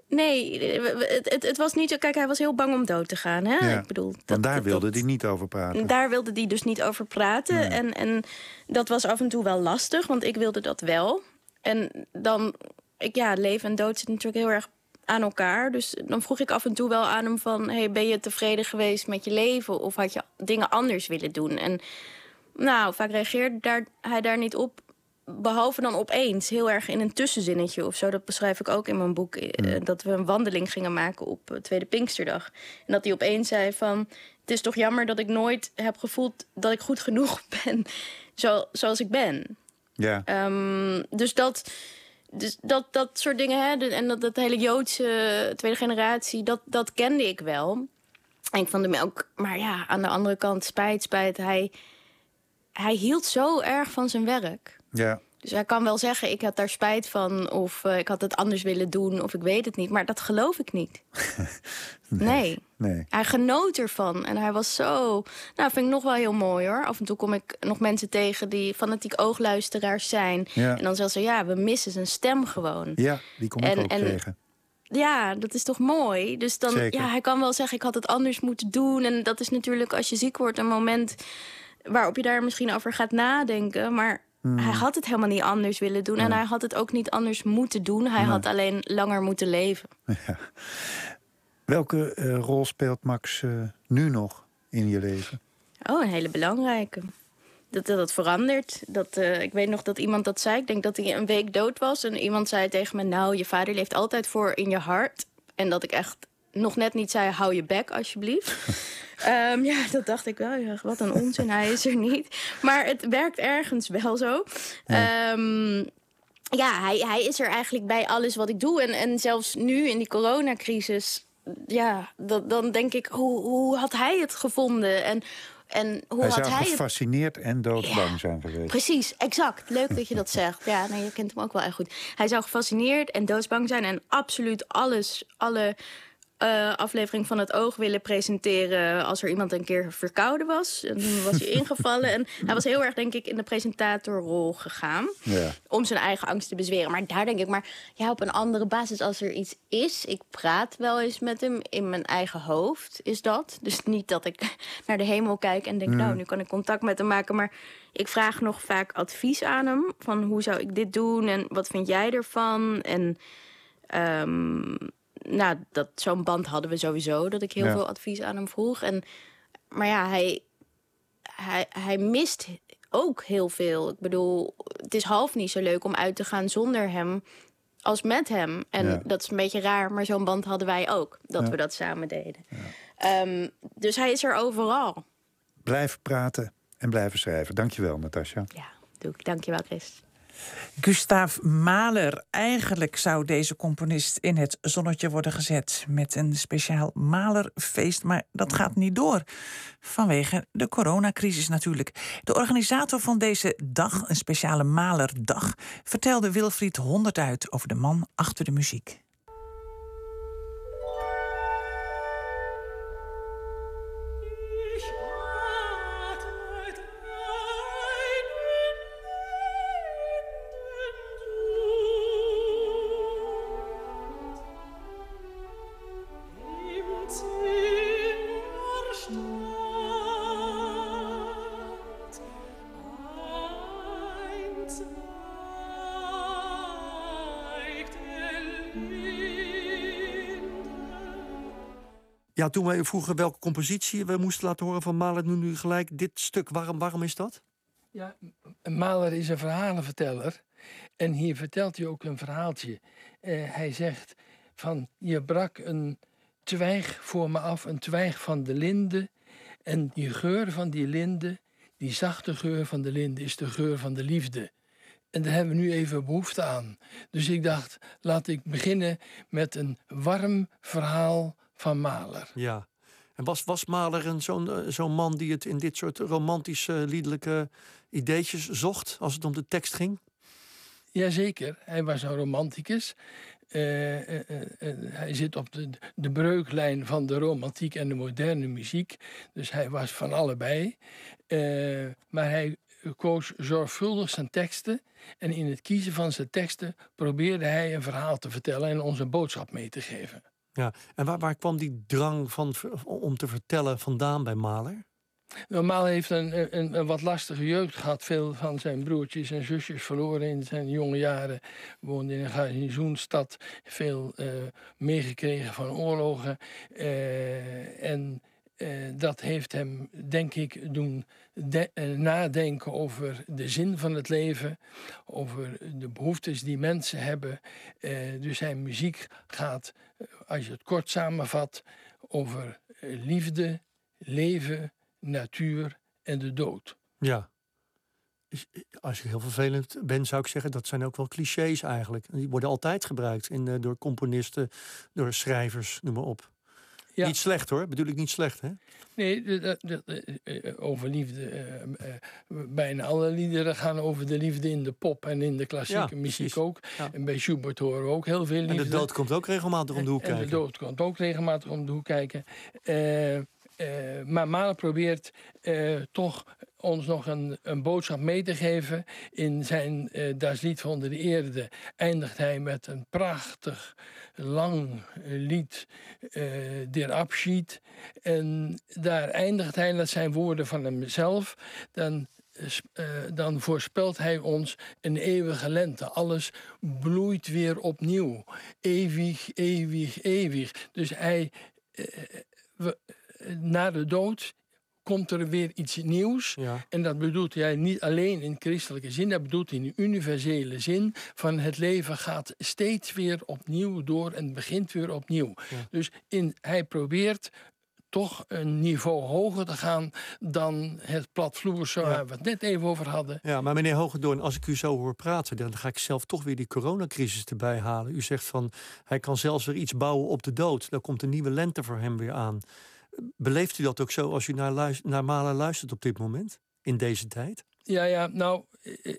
Nee, het, het, het was niet zo. Kijk, hij was heel bang om dood te gaan. Hè? Ja, Ik bedoel, daar wilde hij niet over praten. daar wilde hij dus niet over praten. Nee. En, en dat was af en toe wel lastig, want ik wilde dat wel. En dan, ik, ja, leven en dood zitten natuurlijk heel erg aan elkaar. Dus dan vroeg ik af en toe wel aan hem van... Hey, ben je tevreden geweest met je leven? Of had je dingen anders willen doen? En nou, vaak reageerde daar, hij daar niet op. Behalve dan opeens, heel erg in een tussenzinnetje of zo. Dat beschrijf ik ook in mijn boek. eh, Dat we een wandeling gingen maken op eh, Tweede Pinksterdag. En dat hij opeens zei van... Het is toch jammer dat ik nooit heb gevoeld dat ik goed genoeg ben. Zo, zoals ik ben. Ja. Ehm, dus dat, dus dat, dat soort dingen, hè, en dat, dat hele Joodse tweede generatie, dat, dat kende ik wel. En ik vond hem ook, maar ja, aan de andere kant, spijt, spijt. Hij, hij hield zo erg van zijn werk. Ja. Dus hij kan wel zeggen, ik had daar spijt van, of eh, ik had het anders willen doen, of ik weet het niet. Maar dat geloof ik niet. nee. Nee. Hij genoot ervan. En hij was zo. Nou, vind ik nog wel heel mooi hoor. Af en toe kom ik nog mensen tegen die fanatiek oogluisteraars zijn. Ja. En dan zeggen ze: ja, we missen zijn stem gewoon. Ja, die kom ik En- ook en- tegen. Ja, dat is toch mooi. Dus dan, Zeker. ja, hij kan wel zeggen: ik had het anders moeten doen. En dat is natuurlijk als je ziek wordt een moment waarop je daar misschien over gaat nadenken. Maar Hmm. hij had het helemaal niet anders willen doen. En hij had het ook niet anders moeten doen. Hij Nee. had alleen langer moeten leven. Welke eh, rol speelt Max eh, nu nog in je leven? Oh, een hele belangrijke. Dat dat, dat verandert. Dat, eh, ik weet nog dat iemand dat zei. Ik denk dat hij een week dood was. En iemand zei tegen me: Nou, je vader leeft altijd voor in je hart. En dat ik echt nog net niet zei: Hou je bek, alsjeblieft. Ehm, ja, dat dacht ik wel. Ja, wat een onzin, hij is er niet. Maar het werkt ergens wel zo. Ehm, ja, hij, hij is er eigenlijk bij alles wat ik doe. En, en zelfs nu in die coronacrisis, ja, dat, dan denk ik, hoe, hoe had hij het gevonden? En En hoe hij had zou hij het gefascineerd en doodsbang zijn geweest. Precies, exact. Leuk dat je dat zegt. Ja, nee, je kent hem ook wel echt goed. Hij zou gefascineerd en doodsbang zijn en absoluut alles, alle eh, aflevering van het oog willen presenteren als er iemand een keer verkouden was. En toen was hij ingevallen. En hij was heel erg, denk ik, in de presentatorrol gegaan. Ja. Om zijn eigen angst te bezweren. Maar daar denk ik, maar ja, op een andere basis, als er iets is. Ik praat wel eens met hem in mijn eigen hoofd, is dat. Dus niet dat ik naar de hemel kijk en denk, Mm. nou, nu kan ik contact met hem maken. Maar ik vraag nog vaak advies aan hem. Van hoe zou ik dit doen en wat vind jij ervan? En ehm, nou, dat, zo'n band hadden we sowieso. Dat ik heel Ja. veel advies aan hem vroeg. En, maar ja, hij, hij, hij mist ook heel veel. Ik bedoel, het is half niet zo leuk om uit te gaan zonder hem als met hem. En Ja. dat is een beetje raar, maar zo'n band hadden wij ook. Dat Ja. we dat samen deden. Ehm, dus hij is er overal. Blijven praten en blijven schrijven. Dankjewel, Natasja. Doe ik. Dankjewel, Chris. Gustav Mahler. Eigenlijk zou deze componist in het zonnetje worden gezet met een speciaal Mahlerfeest, maar dat gaat niet door. Vanwege de coronacrisis natuurlijk. De organisator van deze dag, een speciale Mahlerdag, vertelde Wilfried Honderd uit over de man achter de muziek. Ja, toen wij vroegen welke compositie we moesten laten horen van Mahler, nu, nu gelijk dit stuk. Waarom, waarom is dat? Ja, Mahler is een verhalenverteller. En hier vertelt hij ook een verhaaltje. Eh, hij zegt van, je brak een twijg voor me af, een twijg van de linde. En die geur van die linde, die zachte geur van de linde, is de geur van de liefde. En daar hebben we nu even behoefte aan. Dus ik dacht, laat ik beginnen met een warm verhaal van Mahler. Ja. En was, was Mahler een zo'n eh, zo'n man die het in dit soort romantische, liedelijke ideetjes zocht als het om de tekst ging? Jazeker, hij was een romanticus. Eh, eh, hij zit op de, de breuklijn van de romantiek en de moderne muziek. Dus hij was van allebei. Maar hij koos zorgvuldig zijn teksten. En in het kiezen van zijn teksten probeerde hij een verhaal te vertellen en ons een boodschap mee te geven. Ja. En waar, waar kwam die drang van, om te vertellen vandaan bij Mahler? Normaal heeft een, een, een wat lastige jeugd gehad. Veel van zijn broertjes en zusjes verloren in zijn jonge jaren. Woonde in een garnizoenstad. Veel eh, meegekregen van oorlogen. Eh, en eh, dat heeft hem, denk ik, doen eh, nadenken over de zin van het leven. Over de behoeftes die mensen hebben. Eh, dus zijn muziek gaat, als je het kort samenvat, over liefde, leven, natuur en de dood. Ja. Als je heel vervelend bent, zou ik zeggen, dat zijn ook wel clichés eigenlijk. Die worden altijd gebruikt in, door componisten, door schrijvers, noem maar op. Niet slecht hoor, bedoel ik niet slecht, hè? Nee, de- de- de- de- eh, over liefde. eh, eh, bijna alle liederen gaan over de liefde in de pop en in de klassieke Ja, muziek ook. En bij Schubert horen we ook heel veel liefde. En de dood komt ook regelmatig om de hoek En de kijken. dood komt ook regelmatig om de hoek kijken. Maar Mahler probeert toch ons nog een, een boodschap mee te geven. In zijn eh Das Lied van de Eerde eindigt hij met een prachtig, lang lied, eh Der Abschied. En daar eindigt hij, dat zijn woorden van hemzelf. Dan eh, eh, dan voorspelt hij ons een eeuwige lente. Alles bloeit weer opnieuw. Eeuwig, eeuwig, eeuwig. Dus hij, na de dood komt er weer iets nieuws. En dat bedoelt hij niet alleen in christelijke zin, dat bedoelt hij in de universele zin van het leven gaat steeds weer opnieuw door en begint weer opnieuw. Dus in, hij probeert toch een niveau hoger te gaan dan het platvloerse waar we het net even over hadden. Ja, maar meneer Hogedoorn, als ik u zo hoor praten, dan ga ik zelf toch weer die coronacrisis erbij halen. U zegt van hij kan zelfs weer iets bouwen op de dood. Dan komt een nieuwe lente voor hem weer aan. Beleeft u dat ook zo als u naar, Mahler luistert op dit moment? In deze tijd? Ja, ja, nou,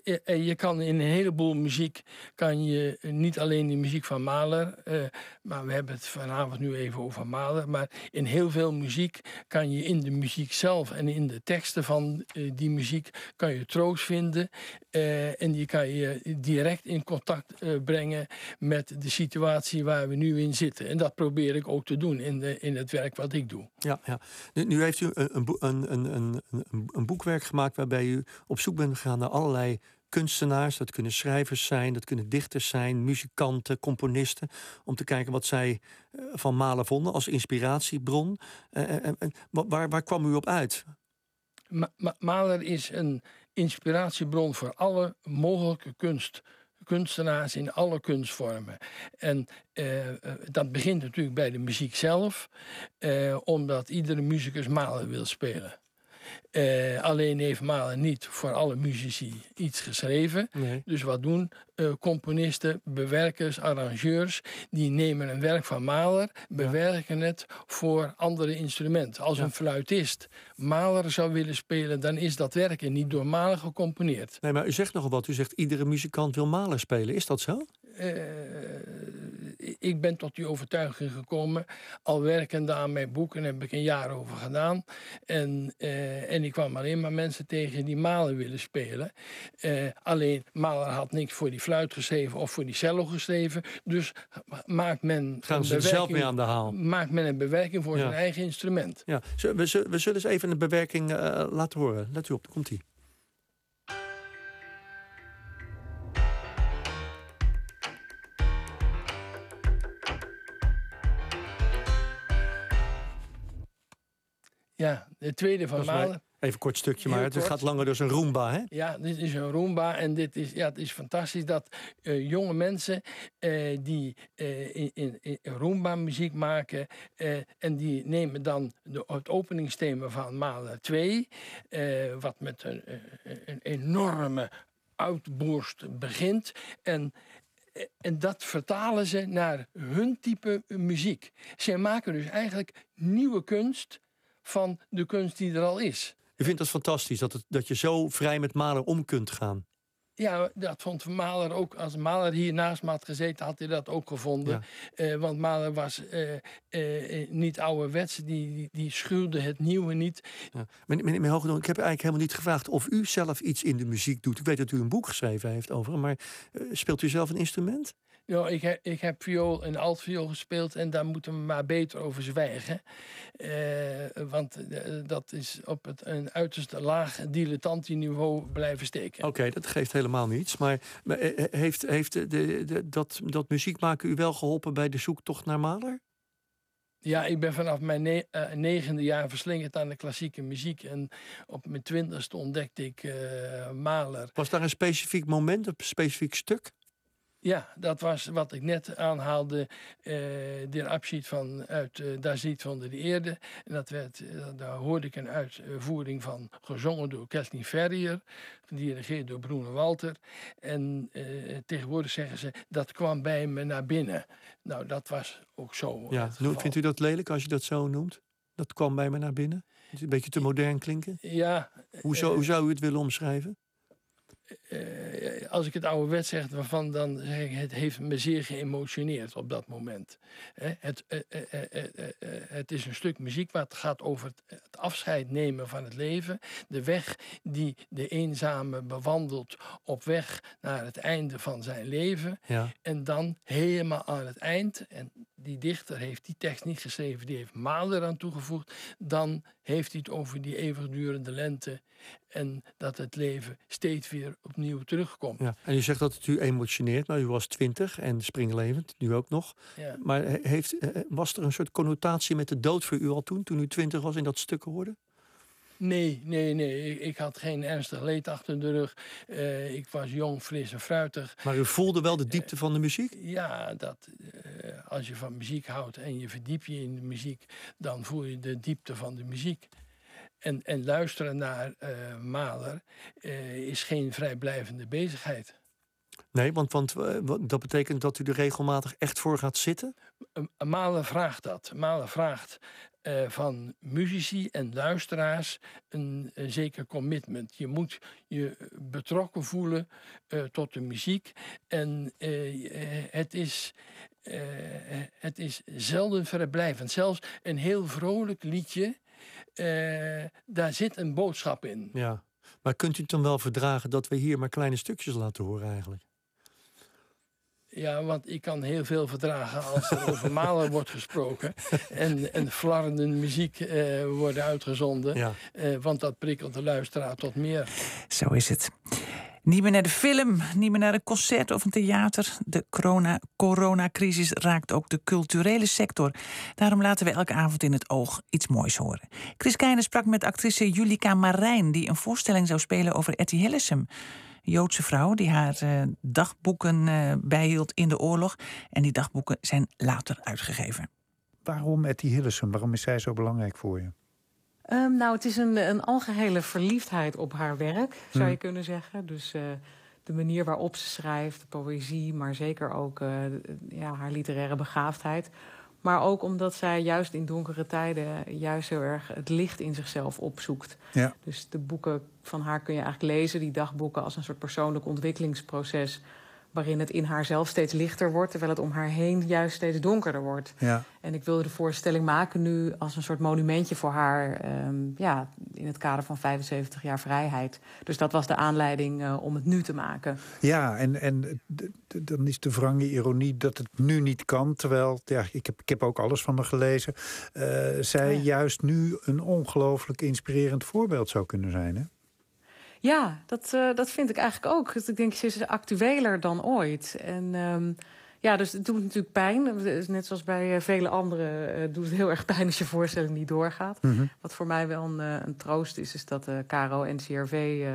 eh, eh, je kan in een heleboel muziek, kan je niet alleen de muziek van Mahler, uh, maar we hebben het vanavond nu even over Mahler, maar in heel veel muziek kan je in de muziek zelf en in de teksten van uh, die muziek kan je troost vinden uh, en die kan je direct in contact brengen met de situatie waar we nu in zitten. En dat probeer ik ook te doen in, de, in het werk wat ik doe. Ja, ja. Nu, nu heeft u een, een, een, een, een boekwerk gemaakt waarbij u op op zoek ben gegaan naar allerlei kunstenaars. Dat kunnen schrijvers zijn, dat kunnen dichters zijn, muzikanten, componisten. Om te kijken wat zij eh, van Malen vonden als inspiratiebron. Uh, waar, waar kwam u op uit? Ma Mahler is een inspiratiebron voor alle mogelijke kunst kunstenaars in alle kunstvormen. En dat begint natuurlijk bij de muziek zelf, omdat iedere muzikus Mahler wil spelen. Uh, alleen heeft Mahler niet voor alle muzici iets geschreven. Dus wat doen uh, componisten, bewerkers, arrangeurs? Die nemen een werk van Mahler, bewerken het voor andere instrumenten. Als een fluitist Mahler zou willen spelen, dan is dat werk niet door Mahler gecomponeerd. Nee, maar u zegt nogal wat. U zegt iedere muzikant wil Mahler spelen. Is dat zo? Uh, ik ben tot die overtuiging gekomen. Al werkende aan mijn boeken heb ik een jaar over gedaan. En, uh, en ik kwam alleen maar mensen tegen die Mahler willen spelen. Uh, alleen Mahler had niks voor die fluit geschreven of voor die cello geschreven. Dus maakt men. Gaan ze zelf mee aan de haal? Maakt men een bewerking voor zijn eigen instrument. Ja, we, we zullen eens even een bewerking laten horen. Let u op, komt Ja, de tweede van Malen. Even kort stukje, maar het gaat langer dus een Roomba, hè? Ja, dit is een Roomba en dit is, ja, het is fantastisch dat uh, jonge mensen uh, die uh, in, in, in Roomba muziek maken en die nemen dan de, het openingsthema van Mahler 2, wat met een, een enorme uitborst begint en en dat vertalen ze naar hun type muziek. Ze maken dus eigenlijk nieuwe kunst van de kunst die er al is. Je vindt dat fantastisch, dat, het, dat je zo vrij met Mahler om kunt gaan. Ja, dat vond Mahler ook. Als Mahler hier naast me had gezeten, had hij dat ook gevonden. Ja. Uh, want Mahler was uh, uh, niet ouderwets, die, die, die, schuwde het nieuwe niet. Ja. Meneer, ik heb eigenlijk helemaal niet gevraagd of u zelf iets in de muziek doet. Ik weet dat u een boek geschreven heeft over hem, maar speelt u zelf een instrument? Ja, ik, heb, ik heb viool en altviool gespeeld en daar moeten we maar beter over zwijgen. Uh, want uh, dat is op het, een uiterst laag dilettantieniveau blijven steken. Oké, dat geeft helemaal niets. Maar, maar eh, heeft, heeft de, de, dat, dat muziek maken u wel geholpen bij de zoektocht naar Mahler? Ja, ik ben vanaf mijn ne uh, negende jaar verslingerd aan de klassieke muziek. En op mijn twintigste ontdekte ik Mahler. Was daar een specifiek moment, een specifiek stuk? Ja, dat was wat ik net aanhaalde. Uh, de abschied van uit uh, Daar ziet van de Eerde. En dat werd, uh, daar hoorde ik een uitvoering van gezongen door Kathleen Ferrier. Gedirigeerd door Bruno Walter. En tegenwoordig zeggen ze, dat kwam bij me naar binnen. Nou, dat was ook zo. Ja, vindt u dat lelijk als je dat zo noemt? Dat kwam bij me naar binnen? Een beetje te modern klinken? Ja. Hoe zou, hoe zou u het willen omschrijven? Uh, als ik het oude wet zeg, waarvan dan zeg ik, het heeft me zeer geëmotioneerd op dat moment. het, uh, het is een stuk muziek wat gaat over het, afscheid nemen van het leven. De weg die de eenzame bewandelt op weg naar het einde van zijn leven. Ja. En dan helemaal aan het eind, en die dichter heeft die tekst niet geschreven, die heeft Maal eraan toegevoegd. Dan heeft hij het over die eeuwigdurende lente en dat het leven steeds weer opnieuw terugkomt. Ja, en u zegt dat het u emotioneert, maar u was twintig en springlevend, nu ook nog. Ja. Maar heeft, eh, was er een soort connotatie met de dood voor u al toen, toen u twintig was in dat stuk hoorde? Nee, nee, nee. Ik, had geen ernstig leed achter de rug. Uh, ik was jong, fris en fruitig. Maar u voelde wel de diepte van de muziek? Ja, dat, uh, als je van muziek houdt en je verdiep je in de muziek, dan voel je de diepte van de muziek. En, en luisteren naar Mahler is geen vrijblijvende bezigheid. Nee, want, want dat betekent dat u er regelmatig echt voor gaat zitten? Malen vraagt dat. Malen vraagt uh, van muzici en luisteraars een, een, zeker commitment. Je moet je betrokken voelen uh, tot de muziek. En uh, het, is, het is zelden vrijblijvend. Zelfs een heel vrolijk liedje, daar zit een boodschap in. Ja, maar kunt u het dan wel verdragen dat we hier maar kleine stukjes laten horen eigenlijk? Ja, want ik kan heel veel verdragen als er over malen wordt gesproken. En, en flarrende muziek uh, worden uitgezonden. Ja. Uh, want dat prikkelt de luisteraar tot meer. Zo is het. Niet meer naar de film, niet meer naar een concert of een theater. De corona, coronacrisis raakt ook de culturele sector. Daarom laten we elke avond in het oog iets moois horen. Chris Keijnen sprak met actrice Julika Marijn... die een voorstelling zou spelen over Etty Hillesum. Joodse vrouw die haar uh, dagboeken uh, bijhield in de oorlog. En die dagboeken zijn later uitgegeven. Waarom Etty Hillesum? Waarom is zij zo belangrijk voor je? Um, nou, het is een, een algehele verliefdheid op haar werk, zou hmm. je kunnen zeggen. Dus uh, de manier waarop ze schrijft, de poëzie, maar zeker ook ja, haar literaire begaafdheid. Maar ook omdat zij juist in donkere tijden juist heel erg het licht in zichzelf opzoekt. Ja. Dus de boeken van haar kun je eigenlijk lezen, die dagboeken, als een soort persoonlijk ontwikkelingsproces waarin het in haar zelf steeds lichter wordt, terwijl het om haar heen juist steeds donkerder wordt. Ja. En ik wilde de voorstelling maken nu als een soort monumentje voor haar, um, ja, in het kader van 75 jaar vrijheid. Dus dat was de aanleiding uh, om het nu te maken. Ja, en, en dan is de wrange ironie dat het nu niet kan, terwijl, ja, ik heb, ik heb ook alles van haar gelezen, uh, zij ja. juist nu een ongelooflijk inspirerend voorbeeld zou kunnen zijn, hè? Ja, dat, uh, dat vind ik eigenlijk ook. Dus ik denk, ze is actueler dan ooit. En um, ja, dus het doet natuurlijk pijn. Net zoals bij uh, vele anderen uh, doet het heel erg pijn als je voorstelling niet doorgaat. Mm -hmm. Wat voor mij wel een, een, troost is, is dat KRO NCRV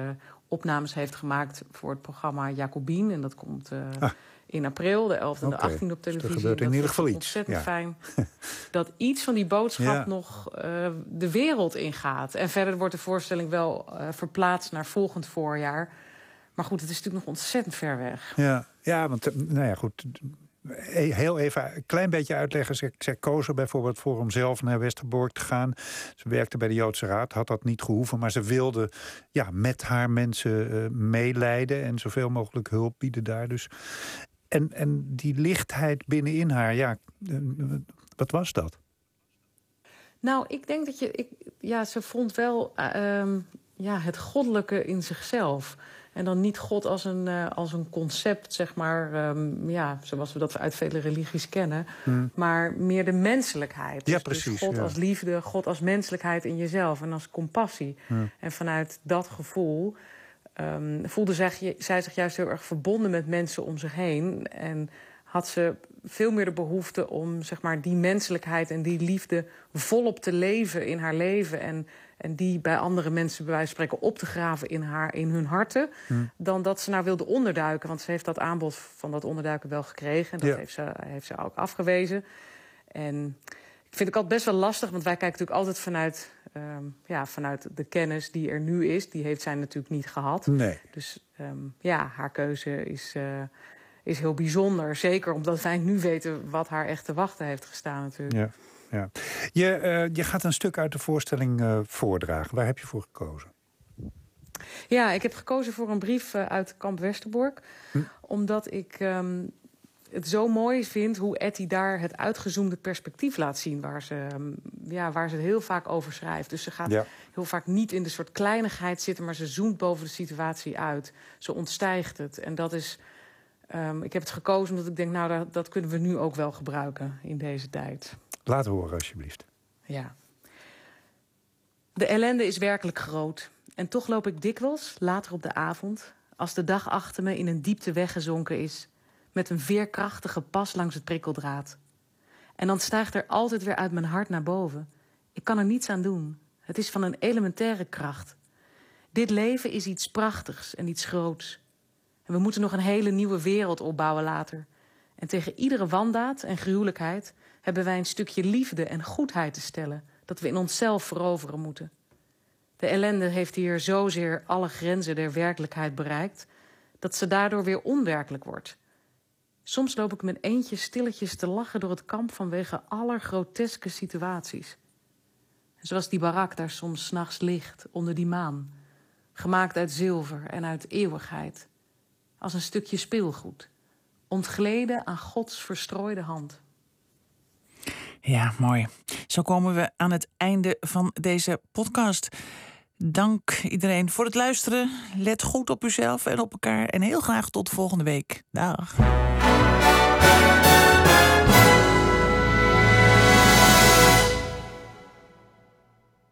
opnames heeft gemaakt voor het programma Jacobien. En dat komt ah in april, de 11e en de 18e op televisie. Dus er gebeurt in ieder geval iets. Ontzettend fijn dat iets van die boodschap nog uh, de wereld ingaat. En verder wordt de voorstelling wel uh, verplaatst naar volgend voorjaar. Maar goed, het is natuurlijk nog ontzettend ver weg. Ja, ja want eh, nou ja, goed. Heel even een klein beetje uitleggen. Ze koos er bijvoorbeeld voor om zelf naar Westerbork te gaan. Ze werkte bij de Joodse Raad, had dat niet gehoeven. Maar ze wilde ja, met haar mensen uh, meeleiden en zoveel mogelijk hulp bieden daar. Dus en, en die lichtheid binnenin haar, ja, eh, wat was dat? Nou, ik denk dat je. Ik, ja, ze vond wel uh, ja, het goddelijke in zichzelf. En dan niet God als een, uh, als een concept, zeg maar, um, ja, zoals we dat uit vele religies kennen. Hmm. Maar meer de menselijkheid. Ja, dus, precies. Dus God ja. als liefde, God als menselijkheid in jezelf en als compassie. Hmm. En vanuit dat gevoel um, voelde zij, zij zich juist heel erg verbonden met mensen om zich heen. En had ze veel meer de behoefte om zeg maar, die menselijkheid en die liefde volop te leven in haar leven. En, en die bij andere mensen, bij wijze van spreken, op te graven in, haar, in hun harten. Hmm. Dan dat ze nou wilde onderduiken. Want ze heeft dat aanbod van dat onderduiken wel gekregen. En dat ja. heeft, ze, heeft ze ook afgewezen. En vind het altijd best wel lastig, want wij kijken natuurlijk altijd vanuit, um, ja, vanuit de kennis die er nu is. Die heeft zij natuurlijk niet gehad. Nee. Dus um, ja, haar keuze is, uh, is heel bijzonder. Zeker omdat wij nu weten wat haar echt te wachten heeft gestaan natuurlijk. Ja. Ja. Je, uh, je gaat een stuk uit de voorstelling uh, voordragen. Waar heb je voor gekozen? Ja, ik heb gekozen voor een brief uit Kamp Westerbork. Hm? Omdat ik um, het zo mooi vind hoe Etty daar het uitgezoomde perspectief laat zien. Waar ze, ja, waar ze het heel vaak over schrijft. Dus ze gaat ja. heel vaak niet in de soort kleinigheid zitten, maar ze zoomt boven de situatie uit. Ze ontstijgt het. En dat is. Um, ik heb het gekozen omdat ik denk, nou, dat, dat kunnen we nu ook wel gebruiken in deze tijd. Laat horen, alsjeblieft. Ja. De ellende is werkelijk groot. En toch loop ik dikwijls, later op de avond, als de dag achter me in een diepte weggezonken is, met een veerkrachtige pas langs het prikkeldraad. En dan stijgt er altijd weer uit mijn hart naar boven. Ik kan er niets aan doen. Het is van een elementaire kracht. Dit leven is iets prachtigs en iets groots. En we moeten nog een hele nieuwe wereld opbouwen later. En tegen iedere wandaad en gruwelijkheid hebben wij een stukje liefde en goedheid te stellen dat we in onszelf veroveren moeten. De ellende heeft hier zozeer alle grenzen der werkelijkheid bereikt dat ze daardoor weer onwerkelijk wordt. Soms loop ik mijn eentje stilletjes te lachen door het kamp vanwege allergroteske situaties. Zoals die barak daar soms s'nachts ligt, onder die maan. Gemaakt uit zilver en uit eeuwigheid. Als een stukje speelgoed. Ontgleden aan Gods verstrooide hand. Ja, mooi. Zo komen we aan het einde van deze podcast. Dank iedereen voor het luisteren. Let goed op uzelf en op elkaar. En heel graag tot volgende week. Dag.